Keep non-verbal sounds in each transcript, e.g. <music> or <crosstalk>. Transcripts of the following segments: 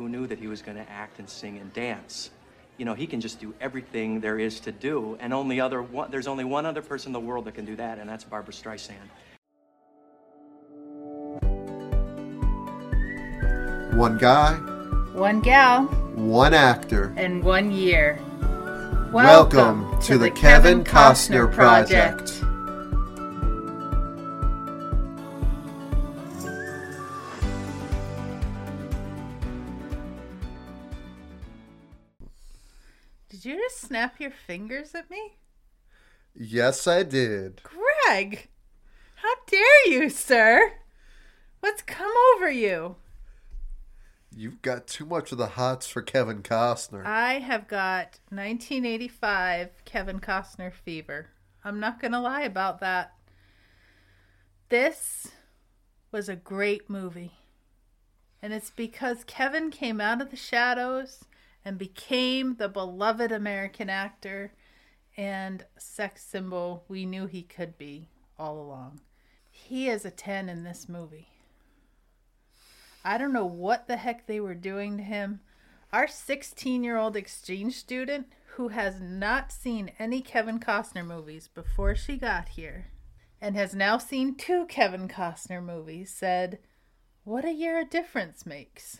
who knew that he was going to act and sing and dance? You know, he can just do everything there is to do, and only other one, there's only one other person in the world that can do that, and that's Barbra Streisand. One guy, One gal one actor. and one year. Welcome, to, the, Kevin Costner, Project. Did snap your fingers at me? Yes, I did. Greg! How dare you, sir? What's come over you? You've got too much of the hots for Kevin Costner. I have got 1985 Kevin Costner fever. I'm not going to lie about that. This was a great movie. And it's because Kevin came out of the shadows and became the beloved American actor and sex symbol we knew he could be all along. He is a 10 in this movie. I don't know what the heck they were doing to him. Our 16 year old exchange student, who has not seen any Kevin Costner movies before she got here, and has now seen two Kevin Costner movies, said, What a year a difference makes.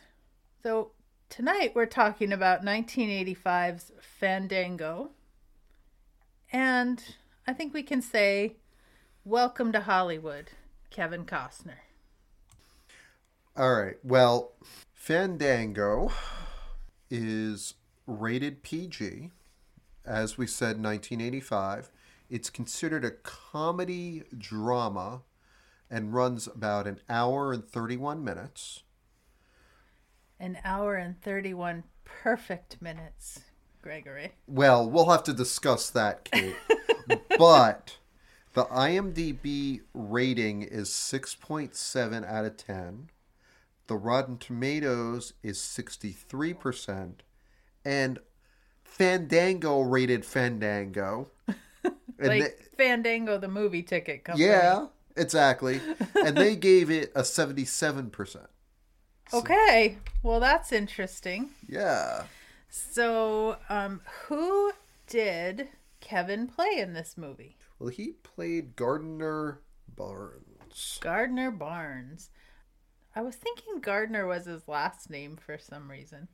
So tonight we're talking about 1985's Fandango. And I think we can say, Welcome to Hollywood, Kevin Costner. All right. Well, Fandango is rated PG. As we said, 1985. It's considered a comedy drama and runs about an hour and 31 minutes. An hour and 31 perfect minutes, Gregory. Well, we'll have to discuss that, Kate. <laughs> but the IMDb rating is 6.7 out of 10. The Rotten Tomatoes is 63%. And Fandango rated Fandango. <laughs> And like they- Fandango, the movie ticket company. yeah, exactly. and they gave it a 77%. Okay. Well, that's interesting. Yeah. So, um, who did Kevin play in this movie? Well, he played Gardner Barnes. Gardner Barnes. I was thinking Gardner was his last name for some reason.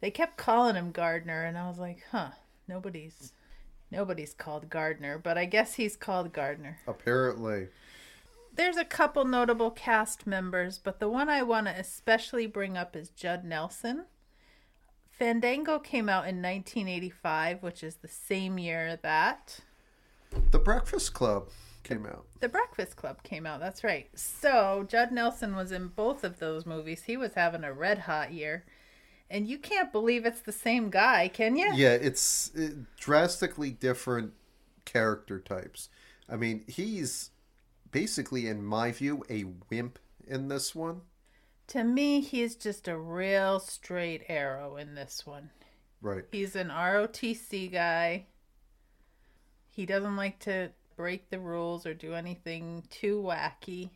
They kept calling him Gardner, and I was like, huh, nobody's nobody's called Gardner, but I guess he's called Gardner. Apparently. There's a couple notable cast members, but the one I want to especially bring up is Judd Nelson. Fandango came out in 1985, which is the same year that The Breakfast Club came out. The Breakfast Club came out. That's right. So Judd Nelson was in both of those movies. He was having a red hot year. And you can't believe it's the same guy, can you? Yeah, it's drastically different character types. I mean, he's basically, in my view, a wimp in this one. To me, he's just a real straight arrow in this one. Right. He's an ROTC guy. He doesn't like to break the rules or do anything too wacky.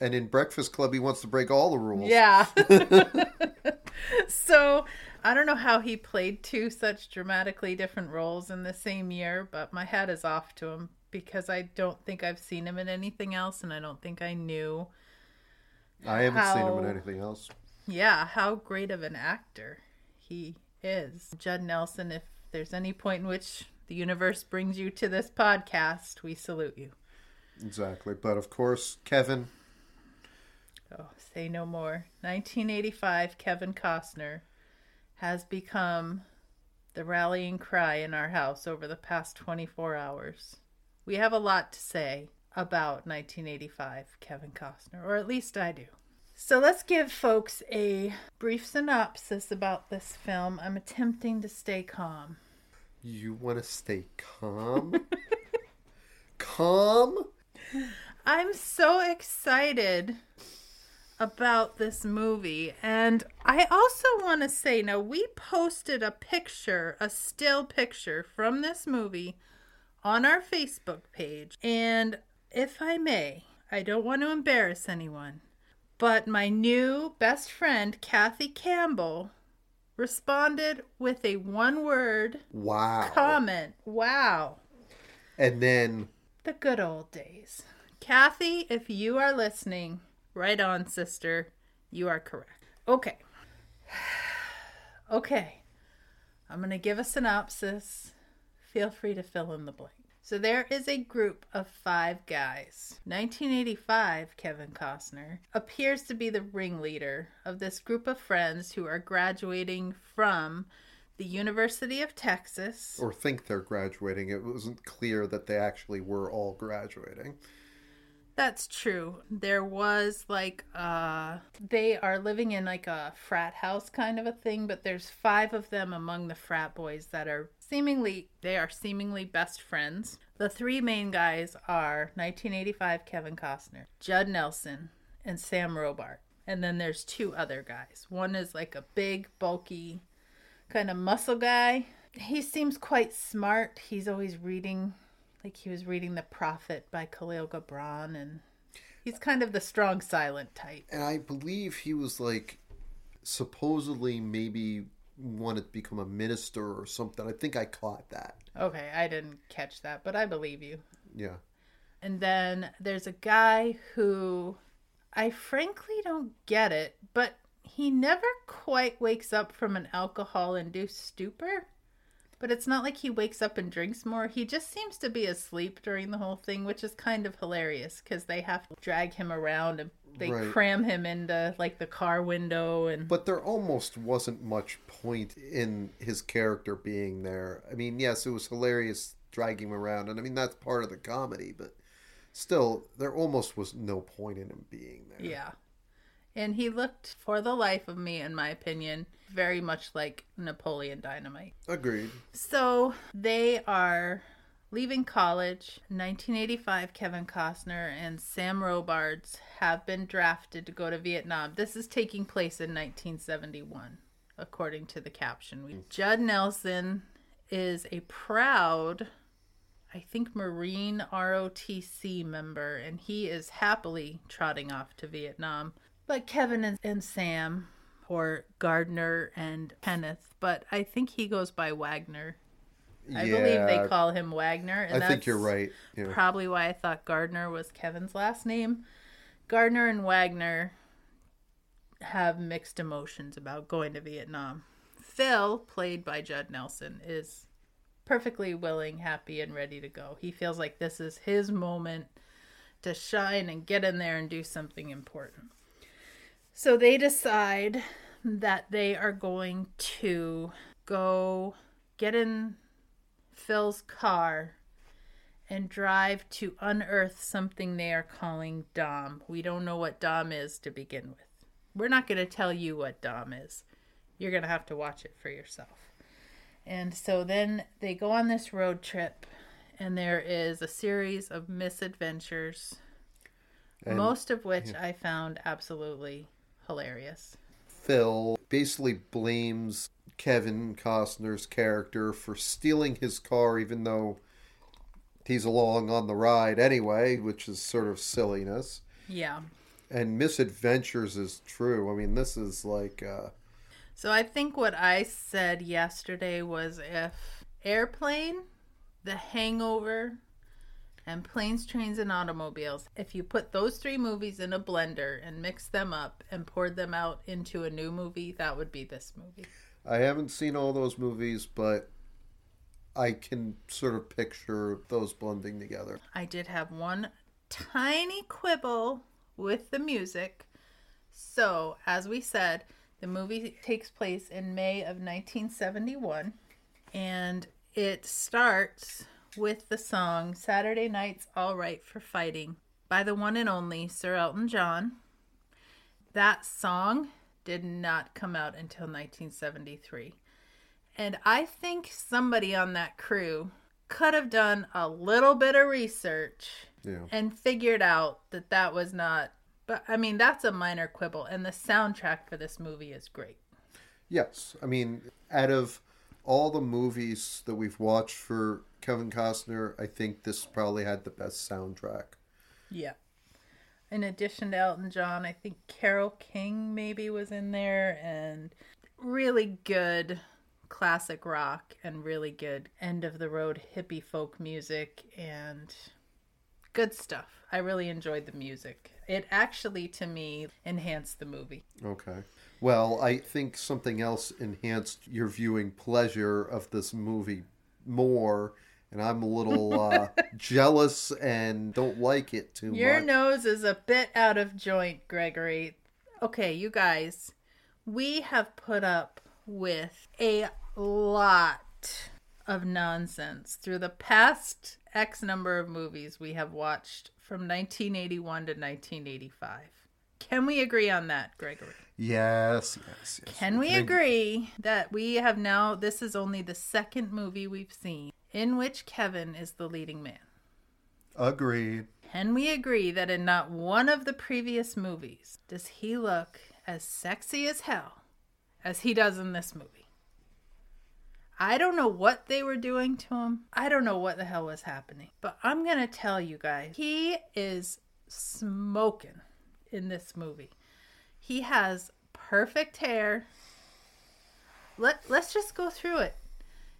And in Breakfast Club, he wants to break all the rules. Yeah. <laughs> <laughs> so I don't know how he played two such dramatically different roles in the same year, but my hat is off to him because I don't think I've seen him in anything else and I don't think I knew, I haven't seen him in anything else. yeah, how great of an actor he is. Judd Nelson, if there's any point in which the universe brings you to this podcast, we salute you. Exactly. But of course, Kevin, Oh, say no more. 1985 Kevin Costner has become the rallying cry in our house over the past 24 hours. We have a lot to say about 1985 Kevin Costner, or at least I do. So let's give folks a brief synopsis about this film. I'm attempting to stay calm. you want to stay calm? <laughs> calm? I'm so excited about this movie. And I also want to say now, we posted a picture, a still picture from this movie on our Facebook page. And if I may, I don't want to embarrass anyone, But my new best friend, Kathy Campbell, responded with a one word Wow. comment. Wow. And then The good old days. Kathy, if you are listening, right on, sister. You are correct. Okay. <sighs> Okay. I'm going to give a synopsis. Feel free to fill in the blank. So there is a group of five guys. 1985, Kevin Costner appears to be the ringleader of this group of friends who are graduating from the University of Texas. or think they're graduating. It wasn't clear that they actually were all graduating. That's true. There was like uh they are living in like a frat house kind of a thing, but there's five of them among the frat boys that are seemingly they are seemingly best friends. The three main guys are 1985 Kevin Costner, Judd Nelson, and Sam Robards. And then there's two other guys. One is like a big, bulky, kind of muscle guy. He seems quite smart. He's always reading like he was reading The Prophet by Kahlil Gibran, and he's kind of the strong, silent type. And I believe he was like supposedly maybe wanted to become a minister or something. I think I caught that. Okay, I didn't catch that, but I believe you. Yeah. And then there's a guy who I frankly don't get it, but he never quite wakes up from an alcohol induced stupor. But it's not like he wakes up and drinks more. He just seems to be asleep during the whole thing, which is kind of hilarious because they have to drag him around and they Right. cram him into like the car window and But there almost wasn't much point in his character being there. I mean, yes, it was hilarious dragging him around, and I mean that's part of the comedy, but still, there almost was no point in him being there. Yeah. And he looked, for the life of me, in my opinion, very much like Napoleon Dynamite. Agreed. So they are leaving college. 1985, Kevin Costner and Sam Robards have been drafted to go to Vietnam. This is taking place in 1971, according to the caption. We, mm. Judd Nelson is a proud, I think, Marine ROTC member, and he is happily trotting off to Vietnam. But Kevin and, and Sam, or Gardner and Kenneth, but I think he goes by Wagner. I believe they call him Wagner. And I think you're right. Yeah. Probably why I thought Gardner was Kevin's last name. Gardner and Wagner have mixed emotions about going to Vietnam. Phil, played by Judd Nelson, is perfectly willing, happy, and ready to go. He feels like this is his moment to shine and get in there and do something important. So they decide that they are going to go get in Phil's car and drive to unearth something they are calling Dom. We don't know what Dom is to begin with. We're not going to tell you what Dom is. You're going to have to watch it for yourself. And so then they go on this road trip, and there is a series of misadventures, And most of which I found absolutely hilarious. Phil basically blames Kevin Costner's character for stealing his car, even though he's along on the ride anyway, which is sort of silliness. Yeah. And misadventures is true. I mean, this is like, uh, So I think what I said yesterday was if Airplane, The Hangover, and Planes, Trains, and Automobiles, if you put those three movies in a blender and mixed them up and poured them out into a new movie, that would be this movie. I haven't seen all those movies, but I can sort of picture those blending together. I did have one tiny quibble with the music. So, as we said, the movie takes place in May of 1971 and it starts with the song Saturday Night's All Right for Fighting by the one and only Sir Elton John. That song did not come out until 1973. And I think somebody on that crew could have done a little bit of research Yeah. and figured out that that was not. But I mean, that's a minor quibble. And the soundtrack for this movie is great. Yes. I mean, out of all the movies that we've watched for Kevin Costner, I think this probably had the best soundtrack. Yeah. In addition to Elton John, I think Carole King maybe was in there and really good classic rock and really good end of the road hippie folk music and good stuff. I really enjoyed the music. It actually to me enhanced the movie. Okay. Well, I think something else enhanced your viewing pleasure of this movie more, and I'm a little uh, <laughs> jealous and don't like it too Your much. Your nose is a bit out of joint, Gregory. Okay, you guys, we have put up with a lot of nonsense through the past X number of movies we have watched from 1981 to 1985. Can we agree on that, Gregory? Yes, yes, yes. Can we agree that we have now, this is only the second movie we've seen in which Kevin is the leading man? Agreed. Can we agree that in not one of the previous movies does he look as sexy as hell as he does in this movie? I don't know what they were doing to him. I don't know what the hell was happening. But I'm going to tell you guys, he is smoking in this movie. He has perfect hair. Let, let's just go through it.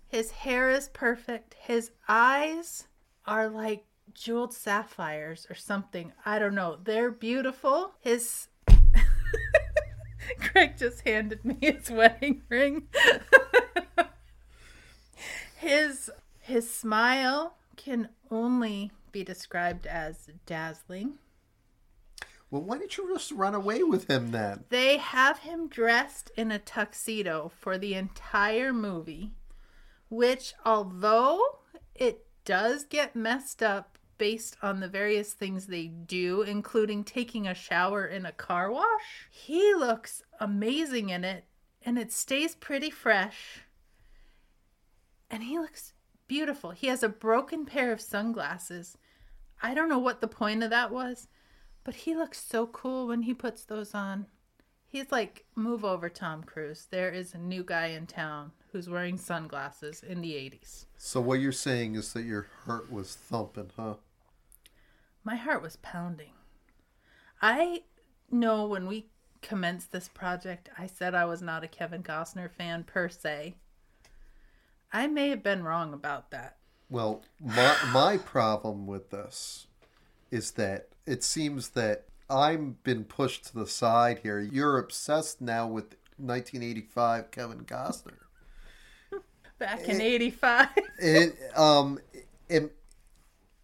His hair is perfect. His eyes are like jeweled sapphires or something. I don't know. They're beautiful. His <laughs> Greg just handed me his wedding ring. <laughs> his his smile can only be described as dazzling. Well, why didn't you just run away with him then? They have him dressed in a tuxedo for the entire movie, which, although it does get messed up based on the various things they do, including taking a shower in a car wash, he looks amazing in it and it stays pretty fresh. And he looks beautiful. He has a broken pair of sunglasses. I don't know what the point of that was. But he looks so cool when he puts those on. He's like, move over, Tom Cruise. There is a new guy in town who's wearing sunglasses in the 80s. So what you're saying is that your heart was thumping, huh? My heart was pounding. I know when we commenced this project, I said I was not a Kevin Costner fan per se. I may have been wrong about that. Well, my my problem with this is that it seems that I'm been pushed to the side here. You're obsessed now with 1985 Kevin Costner. Back eh, in 85. It, um, am,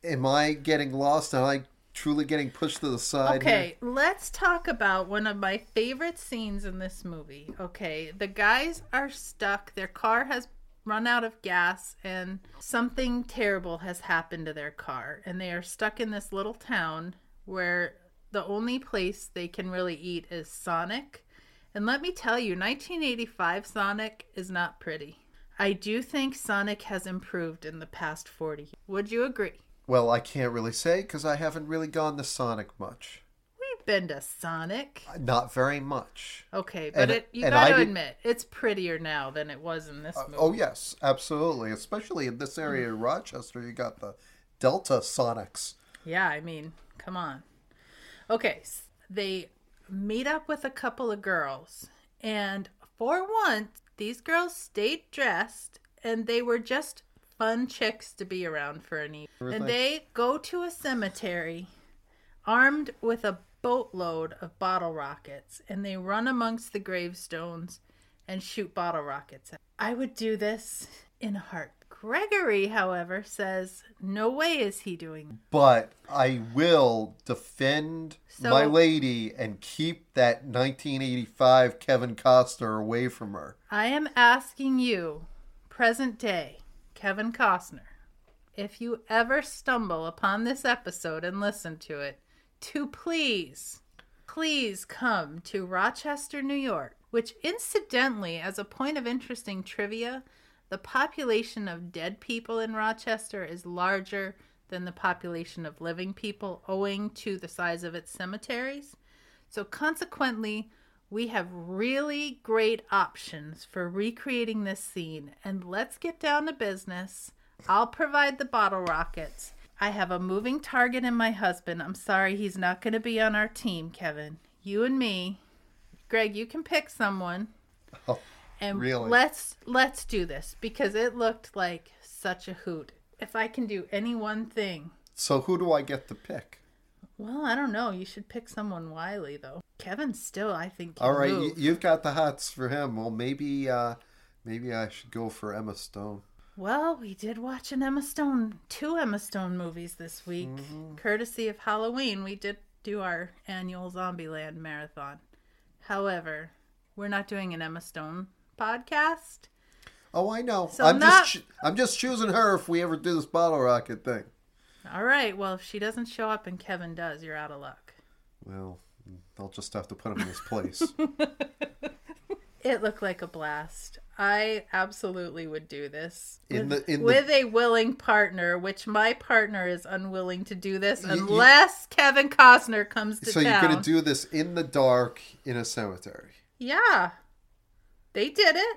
am I getting lost? Am I truly getting pushed to the side? here? Okay, let's talk about one of my favorite scenes in this movie. Okay, the guys are stuck. Their car has run out of gas and something terrible has happened to their car and they are stuck in this little town where the only place they can really eat is Sonic. And let me tell you, 1985 Sonic is not pretty. I do think Sonic has improved in the past 40 years. Would you agree? Well, I can't really say because I haven't really gone to Sonic much. We've been to Sonic. Uh, not very much. Okay, but And- it, you got to admit, it's prettier now than it was in this uh, movie. Oh yes, absolutely. Especially in this area of Rochester, you got the Delta Sonics. Yeah, I mean, come on. Okay, they meet up with a couple of girls, and for once, these girls stayed dressed, and they were just fun chicks to be around for an evening. And they go to a cemetery armed with a boatload of bottle rockets, and they run amongst the gravestones and shoot bottle rockets. I would do this in a heart. Gregory, however, says no way is he doing that. But I will defend So- my lady and keep that 1985 Kevin Costner away from her. I am asking you, present day, Kevin Costner, if you ever stumble upon this episode and listen to it, to please, please come to Rochester, New York, which incidentally, as a point of interesting trivia, the population of dead people in Rochester is larger than the population of living people owing to the size of its cemeteries. So, consequently, we have really great options for recreating this scene. And let's get down to business. I'll provide the bottle rockets. I have a moving target in my husband. I'm sorry he's not going to be on our team, Kevin. You and me. Greg, you can pick someone. Oh, and really? let's let's do this because it looked like such a hoot. If I can do any one thing. So who do I get to pick? Well, I don't know. You should pick someone wily though. Kevin still I think All right, move. you, you've got the hots for him. Well, maybe uh maybe I should go for Emma Stone. Well, we did watch an Emma Stone, two Emma Stone movies this week, Mm-hmm. courtesy of Halloween. We did do our annual Zombieland marathon. However, we're not doing an Emma Stone podcast. Oh, I know. So I'm not- just I'm just choosing her if we ever do this bottle rocket thing. All right. Well, if she doesn't show up and Kevin does, you're out of luck. Well, I'll just have to put him in his place. <laughs> It looked like a blast. I absolutely would do this In with, the- in the- a willing partner, which my partner is unwilling to do this you- unless Kevin Costner comes to so town. you're gonna do this in the dark in a cemetery. Yeah. They did it.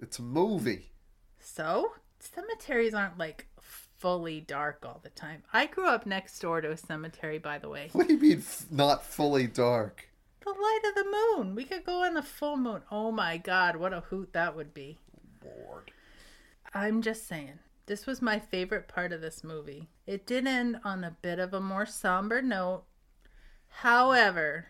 It's a movie. So, cemeteries aren't like fully dark all the time. I grew up next door to a cemetery, by the way. What do you mean f- not fully dark? The light of the moon. We could go on the full moon. Oh my god, what a hoot that would be. Lord. I'm just saying. This was my favorite part of this movie. It did end on a bit of a more somber note. However,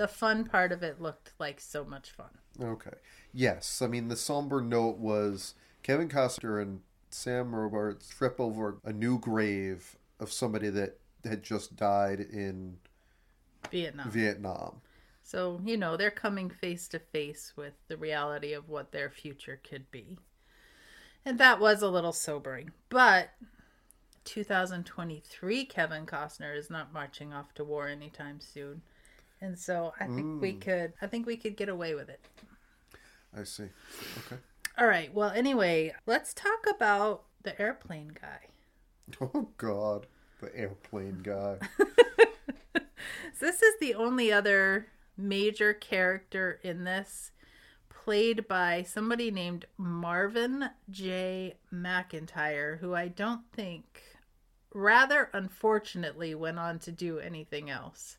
the fun part of it looked like so much fun. Okay. Yes, I mean the somber note was Kevin Costner and Sam Robards trip over a new grave of somebody that had just died in Vietnam. Vietnam. So, you know, they're coming face to face with the reality of what their future could be. And that was a little sobering. But 2023 Kevin Costner is not marching off to war anytime soon. And so I think we mm. could I think we could get away with it. I see. Okay. All right. Well, anyway, let's talk about the airplane guy. <laughs> Oh God, the airplane guy. <laughs> So this is the only other major character in this played by somebody named Marvin J. McIntyre, who I don't think, rather unfortunately, went on to do anything else.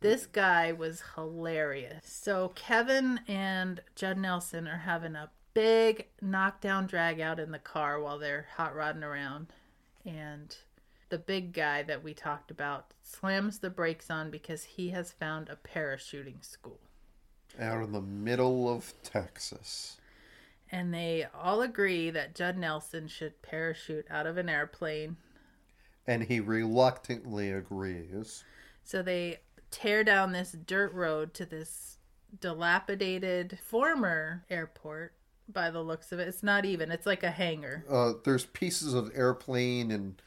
This guy was hilarious. So Kevin and Judd Nelson are having a big knockdown drag out in the car while they're hot rodding around. And the big guy that we talked about slams the brakes on because he has found a parachuting school. Out in the middle of Texas. And they all agree that Judd Nelson should parachute out of an airplane. And he reluctantly agrees. So they tear down this dirt road to this dilapidated former airport by the looks of it. It's not even, it's like a hangar. Uh, there's pieces of airplane and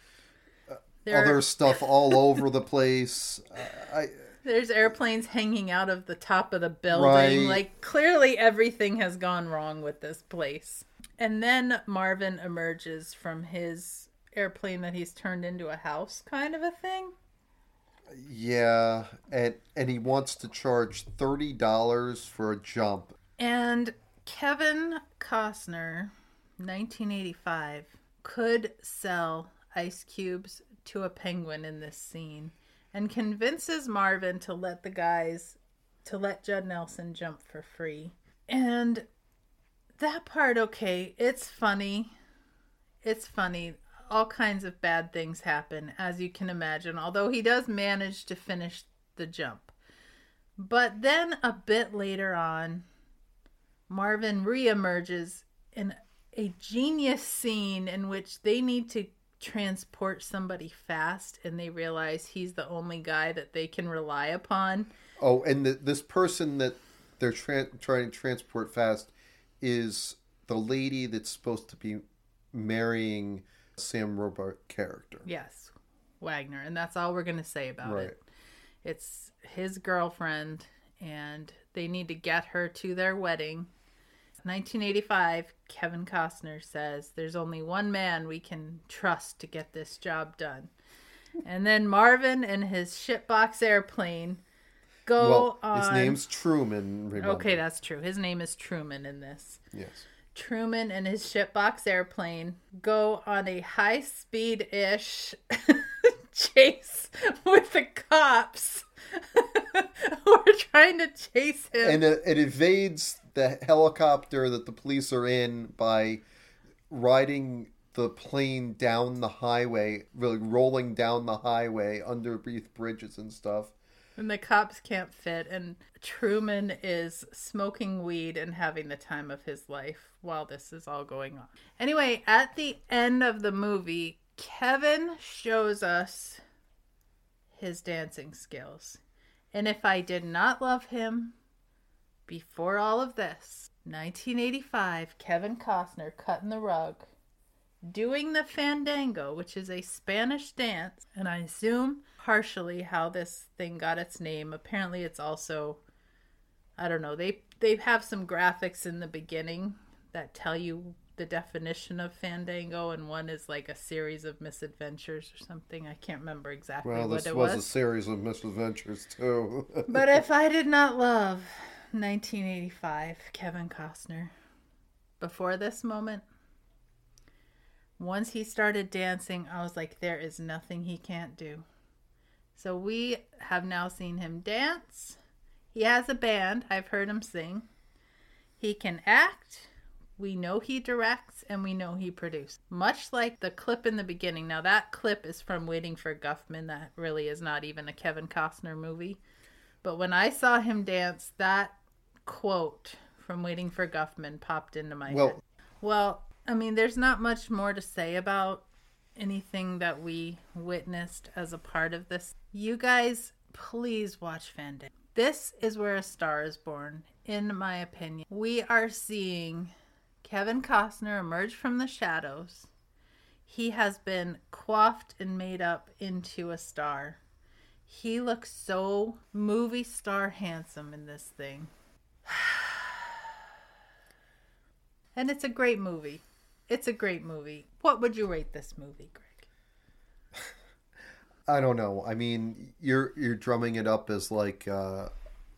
There, other stuff <laughs> all over the place. I, there's airplanes hanging out of the top of the building. Right. Like, clearly everything has gone wrong with this place. And then Marvin emerges from his airplane that he's turned into a house, kind of a thing. Yeah, and and he wants to charge thirty dollars for a jump. And Kevin Costner, 1985, could sell ice cubes to a penguin in this scene and convinces Marvin to let the guys, to let Judd Nelson jump for free. And that part, okay, it's funny. It's funny. All kinds of bad things happen, as you can imagine, although he does manage to finish the jump. But then a bit later on, Marvin reemerges in a genius scene in which they need to transport somebody fast and they realize he's the only guy that they can rely upon. Oh, and the, this person that they're tran trying to transport fast is the lady that's supposed to be marrying Sam Robards character. Yes, Wagner. And that's all we're going to say about Right. it. It's his girlfriend and they need to get her to their wedding. 1985, Kevin Costner says, There's only one man we can trust to get this job done. And then Marvin and his shitbox airplane go Well, on. his name's Truman. Remember? Okay, that's true. His name is Truman in this. yes. Truman and his shipbox airplane go on a high speed ish <laughs> chase with the cops <laughs> who are trying to chase him. and it, it evades the helicopter that the police are in by riding the plane down the highway, really rolling down the highway underneath bridges and stuff. And the cops can't fit, and Truman is smoking weed and having the time of his life while this is all going on. Anyway, at the end of the movie, Kevin shows us his dancing skills. And if I did not love him before all of this, 1985, Kevin Costner cutting the rug, doing the fandango, which is a Spanish dance, and I assume partially how this thing got its name. Apparently, it's also I don't know. They they have some graphics in the beginning that tell you the definition of fandango, and one is like a series of misadventures or something. I can't remember exactly Well, what it was, Well, this was. a series of misadventures too. <laughs> But if I did not love 1985 Kevin Costner before this moment, once he started dancing, I was like, there is nothing he can't do. So we have now seen him dance. He has a band. I've heard him sing. He can act. We know he directs and we know he produced. Much like the clip in the beginning. Now, that clip is from Waiting for Guffman. That really is not even a Kevin Costner movie. But when I saw him dance, that quote from Waiting for Guffman popped into my head. well, Well, I mean, there's not much more to say about anything that we witnessed as a part of this. You guys, please watch Fandango. This is where a star is born, in my opinion. We are seeing Kevin Costner emerge from the shadows. He has been coiffed and made up into a star. He looks so movie star handsome in this thing. <sighs> And it's a great movie. It's a great movie. What would you rate this movie, Greg? I don't know. I mean, you're you're drumming it up as like uh,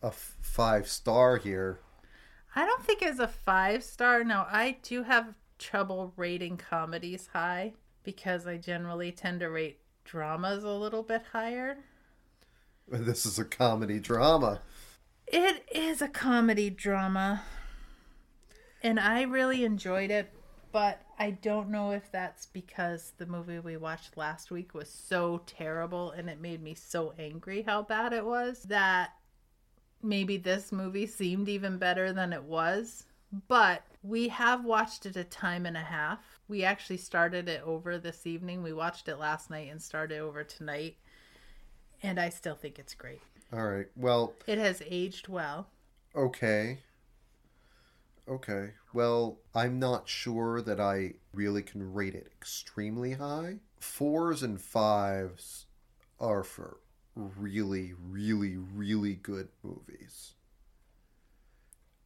a five star here. I don't think it's a five star. Now, I do have trouble rating comedies high because I generally tend to rate dramas a little bit higher. <laughs> This is a comedy drama. It is a comedy drama, and I really enjoyed it, but I don't know if that's because the movie we watched last week was so terrible and it made me so angry how bad it was that maybe this movie seemed even better than it was. But we have watched it a time and a half. We actually started it over this evening. We watched it last night and started over tonight. And I still think it's great. All right. Well, It has aged well. okay. Okay. Well, I'm not sure that I really can rate it extremely high. Fours and fives are for really, really, really good movies.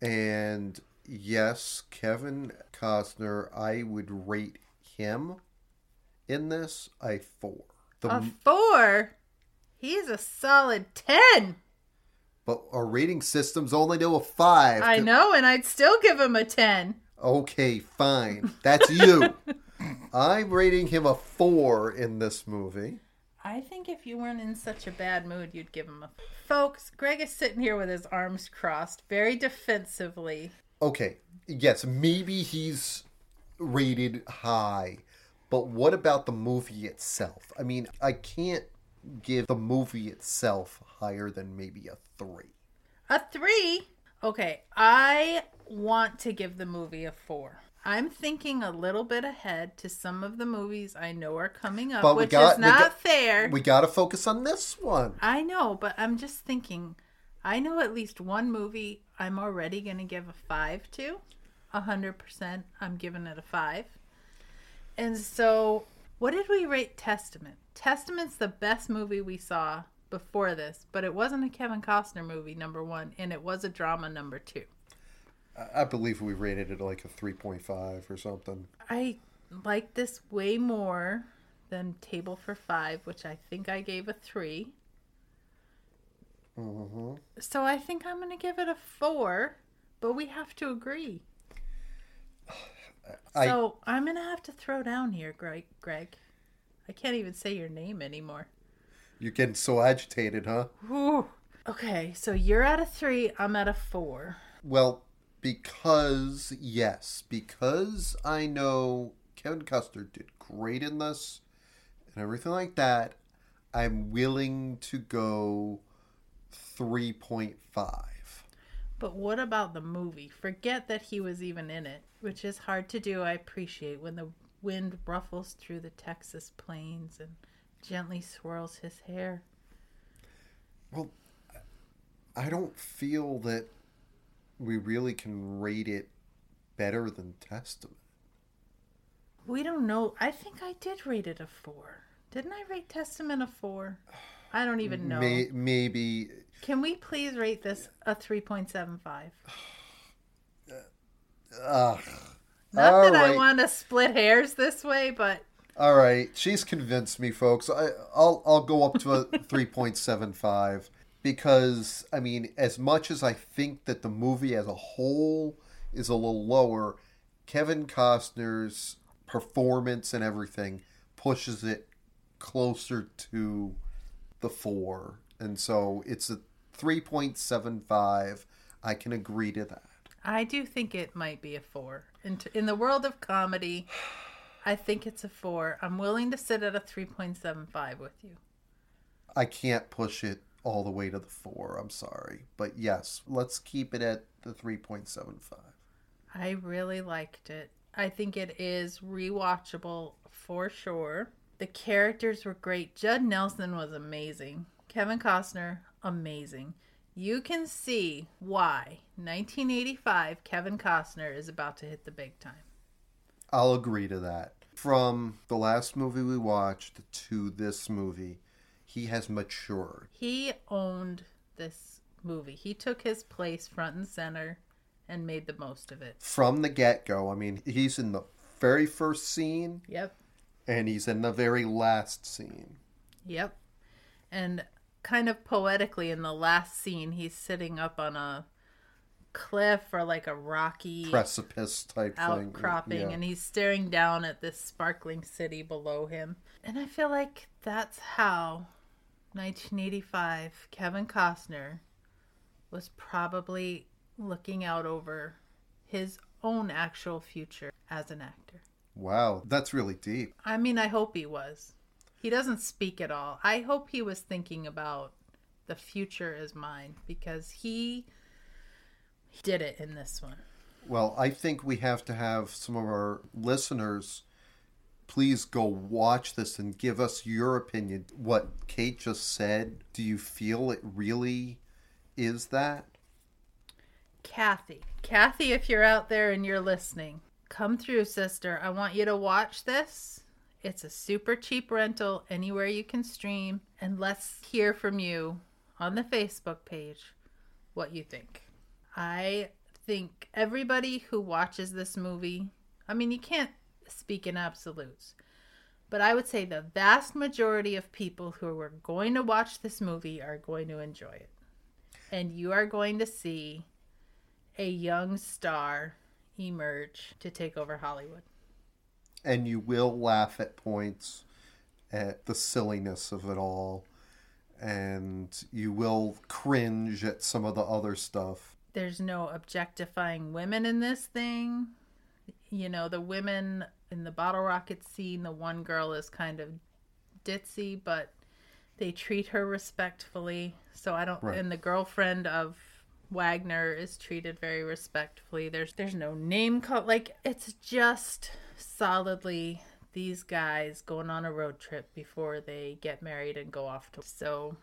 And yes, Kevin Costner, I would rate him in this a four. The, A four? He's a solid 10. But our rating systems only do a five. I know, and I'd still give him a 10. Okay, fine. That's you. <laughs> I'm rating him a four in this movie. I think if you weren't in such a bad mood, you'd give him a. Folks, Greg is sitting here with his arms crossed, very defensively. Okay, yes, maybe he's rated high, but what about the movie itself? I mean, I can't give the movie itself higher than maybe a three. A three? Okay, I want to give the movie a four. I'm thinking a little bit ahead to some of the movies I know are coming up, But we which got- is we not got- fair. We got to focus on this one. I know, but I'm just thinking. I know at least one movie I'm already going to give a five to. A hundred percent, I'm giving it a five. And so, what did we rate Testament? Testament's the best movie we saw before this, but it wasn't a Kevin Costner movie, number one, and it was a drama, number two. I- believe we rated it like a 3.5 or something. I like this way more than Table for Five, which I think I gave a 3 hmm So I think I'm going to give it a four, but we have to agree. I So I'm gonna have to throw down here, Greg. Greg, I can't even say your name anymore. you're getting so agitated, huh? Okay, so you're at a three. I'm at a four. Well, because yes, because I know Kevin Costner did great in this and everything like that, I'm willing to go 3.5. But what about the movie? Forget that he was even in it, which is hard to do. I appreciate when the wind ruffles through the Texas plains and gently swirls his hair. Well, I don't feel that we really can rate it better than Testament. We don't know. I think I did rate it a four. Didn't I rate Testament a four? I don't even know. May, maybe Can we please rate this a 3.75? <sighs> Ugh. Not All that I want to split hairs this way, but All right, she's convinced me, folks. I, I'll I'll go up to a <laughs> three point seven five because I mean, as much as I think that the movie as a whole is a little lower, Kevin Costner's performance and everything pushes it closer to the four, and so it's a three point seven five. I can agree to that. I do think it might be a four. In, in the world of comedy, I think it's a four. I'm willing to sit at a 3.75 with you. I can't push it all the way to the four. I'm sorry, but yes, let's keep it at the three point seven five. I really liked it. I think it is rewatchable for sure. The characters were great. Judd Nelson was amazing. Kevin Costner, amazing. You can see why 1985 Kevin Costner is about to hit the big time. I'll agree to that. From the last movie we watched to this movie, he has matured. He owned this movie. He took his place front and center and made the most of it. From the get go, I mean, he's in the very first scene Yep. and he's in the very last scene. Yep. And kind of poetically in the last scene, he's sitting up on a cliff or like a rocky Precipice type thing. outcropping Yeah. and he's staring down at this sparkling city below him. And I feel like that's how 1985 Kevin Costner was probably looking out over his own actual future as an actor. Wow, that's really deep. I mean, I hope he was. He doesn't speak at all. I hope he was thinking about the future is mine because he did it in this one. Well, I think we have to have some of our listeners please go watch this and give us your opinion. What Kate just said, do you feel it really is that? Kathy, Kathy, if you're out there and you're listening, come through, sister. I want you to watch this. It's a super cheap rental anywhere you can stream, and let's hear from you on the Facebook page what you think. I think everybody who watches this movie, I mean, you can't speak in absolutes, but I would say the vast majority of people who are going to watch this movie are going to enjoy it. And you are going to see a young star emerge to take over Hollywood. And you will laugh at points at the silliness of it all. And you will cringe at some of the other stuff. There's no objectifying women in this thing. You know, the women in the bottle rocket scene, the one girl is kind of ditzy, but they treat her respectfully. So I don't Right. and the girlfriend of Wagner is treated very respectfully. There's there's no name call like it's just solidly these guys going on a road trip before they get married and go off to so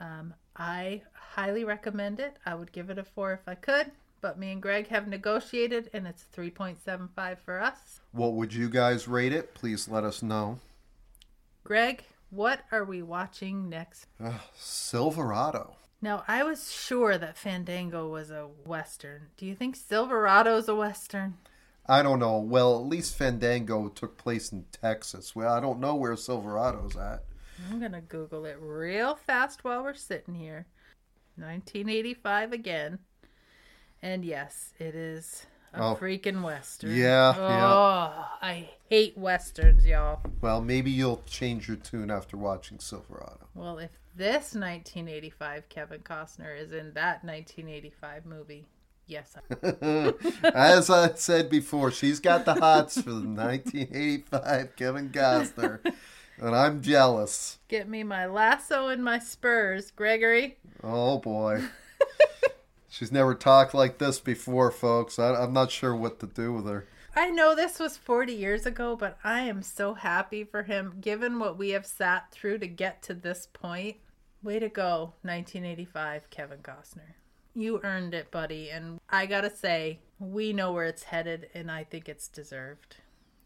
um, I highly recommend it. I would give it a four if I could, but me and Greg have negotiated and it's 3.75 for us. What would you guys rate it? Please let us know. Greg, what are we watching next? Ugh, Silverado. Now, I was sure that Fandango was a Western. Do you think Silverado's a Western? I don't know. Well, at least Fandango took place in Texas. Well, I don't know where Silverado's at. I'm going to Google it real fast while we're sitting here. 1985 again. And yes, it is a Oh. freaking western. Yeah, Oh, yeah. I hate westerns, y'all. Well, maybe you'll change your tune after watching Silverado. Well, if this 1985 Kevin Costner is in that 1985 movie, yes. <laughs> As I said before, she's got the hots for the 1985 Kevin Costner, and I'm jealous. Get me my lasso and my spurs, Gregory. Oh boy. <laughs> She's never talked like this before, folks. I, I'm not sure what to do with her. I know this was 40 years ago, but I am so happy for him given what we have sat through to get to this point. Way to go, 1985 Kevin Costner. You earned it, buddy, and I gotta say, we know where it's headed, and I think it's deserved.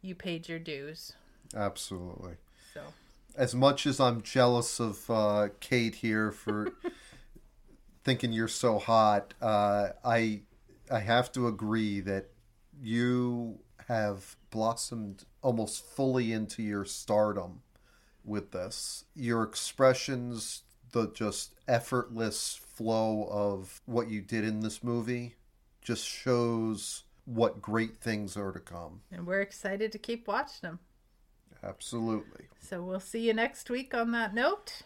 You paid your dues, Absolutely. so. As much as I'm jealous of uh, Kate here for <laughs> thinking you're so hot, uh, I I have to agree that you have blossomed almost fully into your stardom with this. Your expressions, the just effortless flow of what you did in this movie, just shows what great things are to come. And we're excited to keep watching them. Absolutely. So we'll see you next week on that note.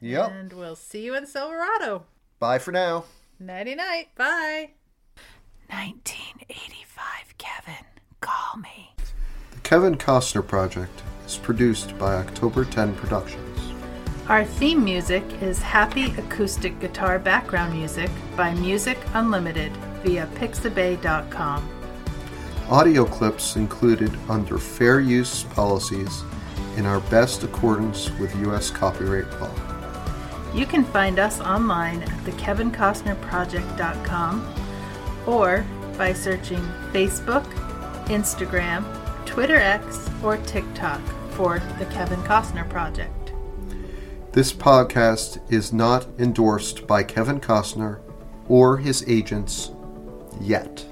Yep. And we'll see you in Silverado. Bye for now. Nighty night. Bye. 1985 Kevin. Call me. The Kevin Costner Project is produced by October 10 Productions. Our theme music is happy acoustic guitar background music by Music Unlimited via pixabay.com. Audio clips included under fair use policies in our best accordance with U.S. copyright law. You can find us online at thekevincostnerproject.com or by searching Facebook, Instagram, Twitter X, or TikTok for The Kevin Costner Project. This podcast is not endorsed by Kevin Costner or his agents yet.